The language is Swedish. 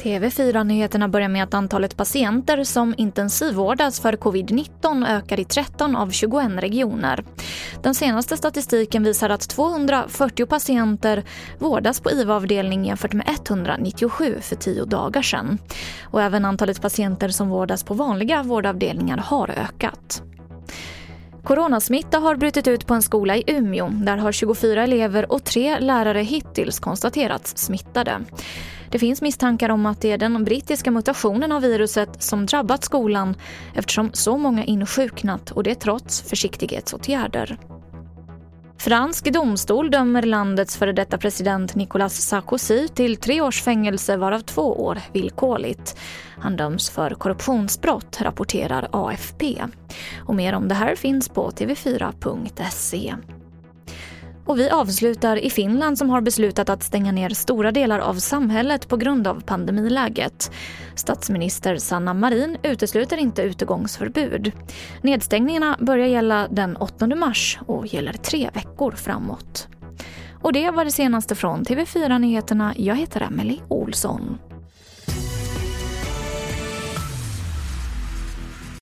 TV4-nyheterna börjar med att antalet patienter som intensivvårdas för covid-19 ökar i 13 av 21 regioner. Den senaste statistiken visar att 240 patienter vårdas på IVA-avdelning jämfört med 197 för tio dagar sedan. Och även antalet patienter som vårdas på vanliga vårdavdelningar har ökat. Coronasmitta har brutit ut på en skola i Umeå. Där har 24 elever och tre lärare hittills konstaterats smittade. Det finns misstankar om att det är den brittiska mutationen av viruset som drabbat skolan eftersom så många insjuknat och det trots försiktighetsåtgärder. Fransk domstol dömer landets före detta president Nicolas Sarkozy till tre års fängelse varav två år villkorligt. Han döms för korruptionsbrott, rapporterar AFP. Och mer om det här finns på tv4.se. Och vi avslutar i Finland som har beslutat att stänga ner stora delar av samhället på grund av pandemiläget. Statsminister Sanna Marin utesluter inte utegångsförbud. Nedstängningarna börjar gälla den 8 mars och gäller tre veckor framåt. Och det var det senaste från TV4 Nyheterna. Jag heter Emily Olsson.